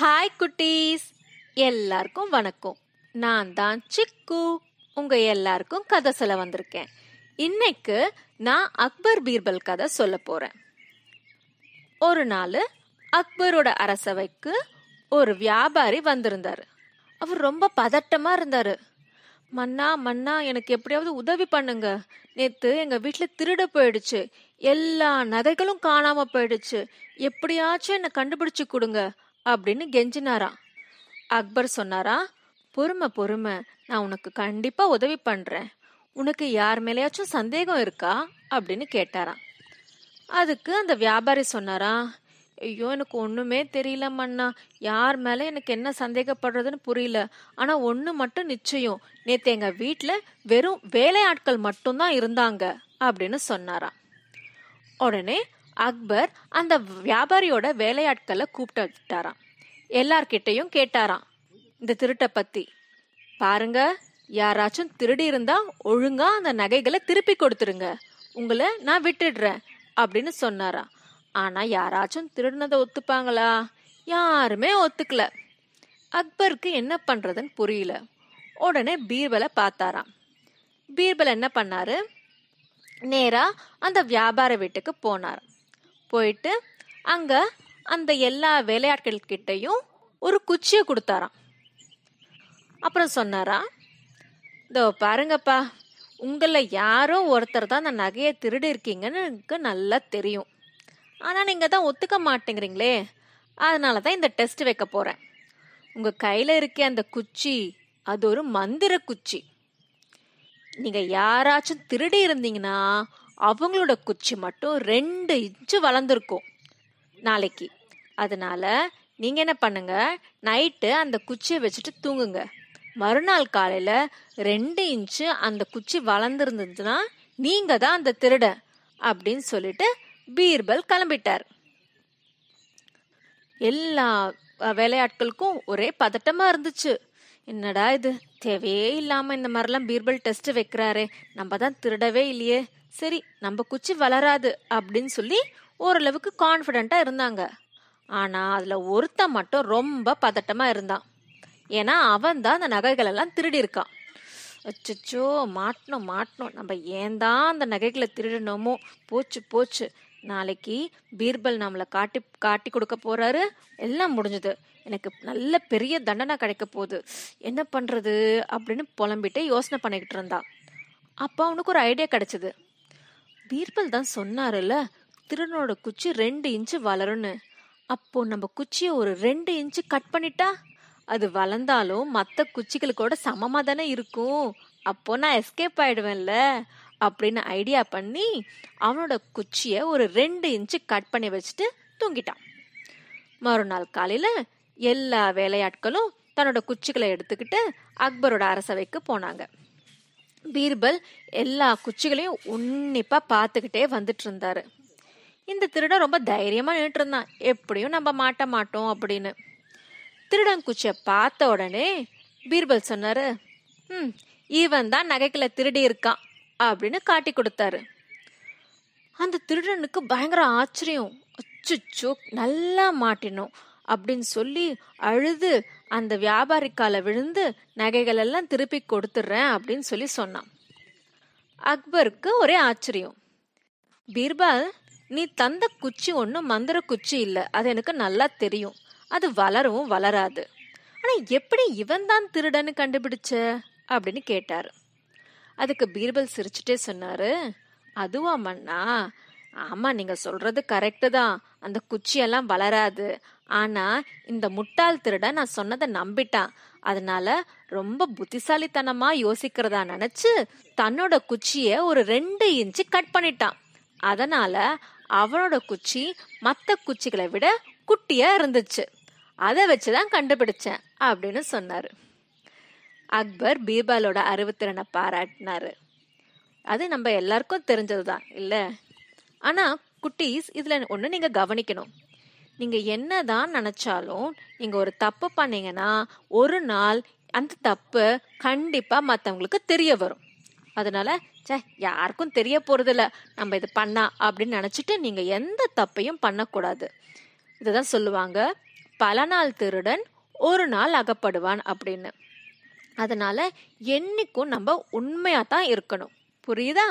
Hi குட்டீஸ். எல்லாருக்கும் வணக்கம். நான் தான் சிக்கு. உங்க எல்லாருக்கும் கதை சொல்ல வந்திருக்கேன். இன்னைக்கு நான் அக்பர் பீர்பல் கதை சொல்ல போறேன். ஒரு நாள் அக்பரோட அரசவைக்கு ஒரு வியாபாரி வந்திருந்தாரு. அவர் ரொம்ப பதட்டமா இருந்தாரு. மன்னா மன்னா எனக்கு எப்படியாவது உதவி பண்ணுங்க. நேத்து எங்க வீட்டுல திருட போயிடுச்சு. எல்லா நகைகளும் காணாம போயிடுச்சு. எப்படியாச்சும் என்ன கண்டுபிடிச்சு கொடுங்க. அப்படின்னு கெஞ்சினாரா? அக்பர் சொன்னாரா பொறுமை பொறுமை. நான் உனக்கு கண்டிப்பா உதவி பண்றேன். உனக்கு யார் மேலேயாச்சும் சந்தேகம் இருக்கா? அப்படின்னு கேட்டாராம். அதுக்கு அந்த வியாபாரி சொன்னாரா ஐயோ எனக்கு ஒண்ணுமே தெரியல மண்ணா யார் மேல எனக்கு என்ன சந்தேகப்படுறதுன்னு புரியல. ஆனா ஒண்ணு மட்டும் நிச்சயம். நேத்து எங்க வீட்டில் வெறும் வேலையாட்கள் மட்டும்தான் இருந்தாங்க. அப்படின்னு சொன்னாராம். உடனே அக்பர் அந்த வியாபாரியோட வேலையாட்களை கூப்பிட்டு விட்டாராம் எல்லார்கிட்டையும் கேட்டாராம் இந்த திருட்டை பத்தி. பாருங்க யாராச்சும் திருடி இருந்தா ஒழுங்கா அந்த நகைகளை திருப்பி கொடுத்துருங்க. உங்களை நான் விட்டுடுறேன் அப்படின்னு சொன்னாராம். ஆனா யாராச்சும் திருடினதை ஒத்துப்பாங்களா? யாருமே ஒத்துக்கல. அக்பருக்கு என்ன பண்றதுன்னு புரியல. உடனே பீர்பலை பார்த்தாராம். பீர்பல் என்ன பண்ணாரு? நேரா அந்த வியாபார வீட்டுக்கு போனார். போயிட்டு அங்க அந்த எல்லா வேலையாட்கள் கிட்டையும் ஒரு குச்சியை கொடுத்தாராம். அப்புறம் சொன்னாரா இதோ பாருங்கப்பா உங்கள யாரோ ஒருத்தர் தான் அந்த நகையை திருடி இருக்கீங்கன்னு எனக்கு நல்லா தெரியும். ஆனா நீங்க தான் ஒத்துக்க மாட்டேங்கிறீங்களே அதனால தான் இந்த டெஸ்ட் வைக்க போறேன். உங்க கையில இருக்க அந்த குச்சி அது ஒரு மந்திர குச்சி. நீங்க யாராச்சும் திருடி இருந்தீங்கன்னா அவங்களோட குச்சி மட்டும் ரெண்டு இன்ச்சு வளர்ந்துருக்கும் நாளைக்கு. அதனால நீங்க என்ன பண்ணுங்க? நைட்டு அந்த குச்சியை வச்சுட்டு தூங்குங்க. மறுநாள் காலையில ரெண்டு இன்ச்சு அந்த குச்சி வளர்ந்துருந்துச்சுன்னா நீங்க தான் அந்த திருட அப்படின்னு சொல்லிட்டு பீர்பல் கிளம்பிட்டார். எல்லா வேலையாட்களுக்கும் ஒரே பதட்டமா இருந்துச்சு. என்னடா இது? தேவையே இல்லாம இந்த மாதிரிலாம் பீர்பல் டெஸ்ட் வைக்கிறாரே. நம்ம தான் திருடவே இல்லையே. சரி நம்ம குச்சி வளராது அப்படின்னு சொல்லி ஓரளவுக்கு கான்ஃபிடெண்ட்டாக இருந்தாங்க. ஆனா அதுல ஒருத்தன் மட்டும் ரொம்ப பதட்டமா இருந்தான். ஏன்னா அவன் தான் அந்த நகைகள் எல்லாம் திருடி இருக்கான். அச்சச்சோ மாட்டணும் மாட்டணும். நம்ம ஏன் தான் அந்த நகைகளை திருடணுமோ? போச்சு போச்சு. நாளைக்கு பீர்பல் நம்மளை காட்டி காட்டி கொடுக்க போறாரு. எல்லாம் முடிஞ்சது. எனக்கு நல்ல பெரிய தண்டனை கிடைக்க போகுது. என்ன பண்றது அப்படின்னு புலம்பிட்டு யோசனை பண்ணிக்கிட்டு இருந்தா அப்போ அவனுக்கு ஒரு ஐடியா கிடைச்சது. பீர்பல் தான் சொன்னாருல்ல திருடனோட குச்சி ரெண்டு இன்ச்சு வளரும்னு அப்போ நம்ம குச்சியை ஒரு ரெண்டு இன்ச்சு கட் பண்ணிட்டா அது வளர்ந்தாலும் மற்ற குச்சிகளுக்கோட சமமாக தானே இருக்கும். அப்போ நான் எஸ்கேப் ஆயிடுவேன்ல அப்படின்னு ஐடியா பண்ணி அவனோட குச்சியை ஒரு ரெண்டு இன்ச்சு கட் பண்ணி வச்சுட்டு தூங்கிட்டான். மறுநாள் காலையில் எல்லா வேலையாட்களும் தன்னோட குச்சிகளை எடுத்துக்கிட்டு அக்பரோட அரசவைக்கு போனாங்க. பீர்பல் எல்லா குச்சிகளையும் உன்னிப்பா பார்த்துக்கிட்டே வந்துட்டு இருந்தாரு இந்த திருடன் ரொம்ப தைரியமா நின்றுட்டு இருந்தான் எப்படியும் நம்ம மாட்ட மாட்டோம் அப்படின்னு. திருடன் குச்சிய பார்த்த உடனே பீர்பல் சொன்னாரு ம் இவன் தான் நகைகளை திருடி இருக்கான் அப்படின்னு காட்டி கொடுத்தாரு. அந்த திருடனுக்கு பயங்கர ஆச்சரியம். அச்சுச்சோ நல்லா மாட்டினோம் அப்படின்னு சொல்லி அழுது அந்த வியாபாரிக்கால விழுந்து நகைகள் எல்லாம் திருப்பி கொடுத்துட்றேன் அப்படின்னு சொல்லி சொன்னான். அக்பருக்கு ஒரே ஆச்சரியம். பீர்பால் நீ தந்த குச்சி ஒன்றும் மந்திர குச்சி இல்லை. அது எனக்கு நல்லா தெரியும். அது வளரவும் வளராது. ஆனா எப்படி இவன் தான் திருடன்னு கண்டுபிடிச்ச? அப்படின்னு கேட்டாரு. அதுக்கு பீர்பல் சிரிச்சுட்டே சொன்னாரு அதுவா மண்ணா ஆமா நீங்க சொல்றது கரெக்டு தான். அந்த குச்சியெல்லாம் வளராது. ஆனா இந்த முட்டாள் திருட நான் சொன்னதை நம்பிட்டான். அதனால ரொம்ப புத்திசாலித்தனமா யோசிக்கிறதா நினைச்சு தன்னோட குச்சிய ஒரு ரெண்டு இன்ச்சு கட் பண்ணிட்டான். அதனால அவனோட குச்சி மத்த குச்சிகளை விட குட்டியா இருந்துச்சு. அதை வச்சுதான் கண்டுபிடிச்சேன் அப்படின்னு சொன்னாரு. அக்பர் பீர்பாலோட அறிவுத்திறனை பாராட்டினாரு. அது நம்ம எல்லாருக்கும் தெரிஞ்சதுதான் இல்ல? ஆனா குட்டீஸ் இதுல ஒண்ணு நீங்க கவனிக்கணும். நீங்கள் என்ன தான் நினச்சாலும் நீங்கள் ஒரு தப்பு பண்ணீங்கன்னா ஒரு நாள் அந்த தப்பு கண்டிப்பாக மற்றவங்களுக்கு தெரிய வரும். அதனால சே யாருக்கும் தெரிய போகிறதில்ல நம்ம இது பண்ணா அப்படின்னு நினச்சிட்டு நீங்கள் எந்த தப்பையும் பண்ணக்கூடாது. இதுதான் சொல்லுவாங்க பல நாள் திருடன் ஒரு நாள் அகப்படுவான் அப்படின்னு. அதனால என்னைக்கும் நம்ம உண்மையாக தான் இருக்கணும். புரியுதா?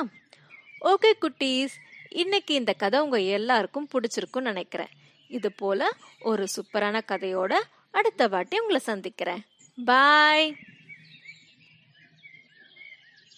ஓகே குட்டீஸ். இன்னைக்கு இந்த கதை உங்கள் எல்லாருக்கும் பிடிச்சிருக்கும்னு நினைக்கிறேன். இது போல ஒரு சூப்பரான கதையோட அடுத்த வாட்டி உங்களை சந்திக்கிறேன். பாய்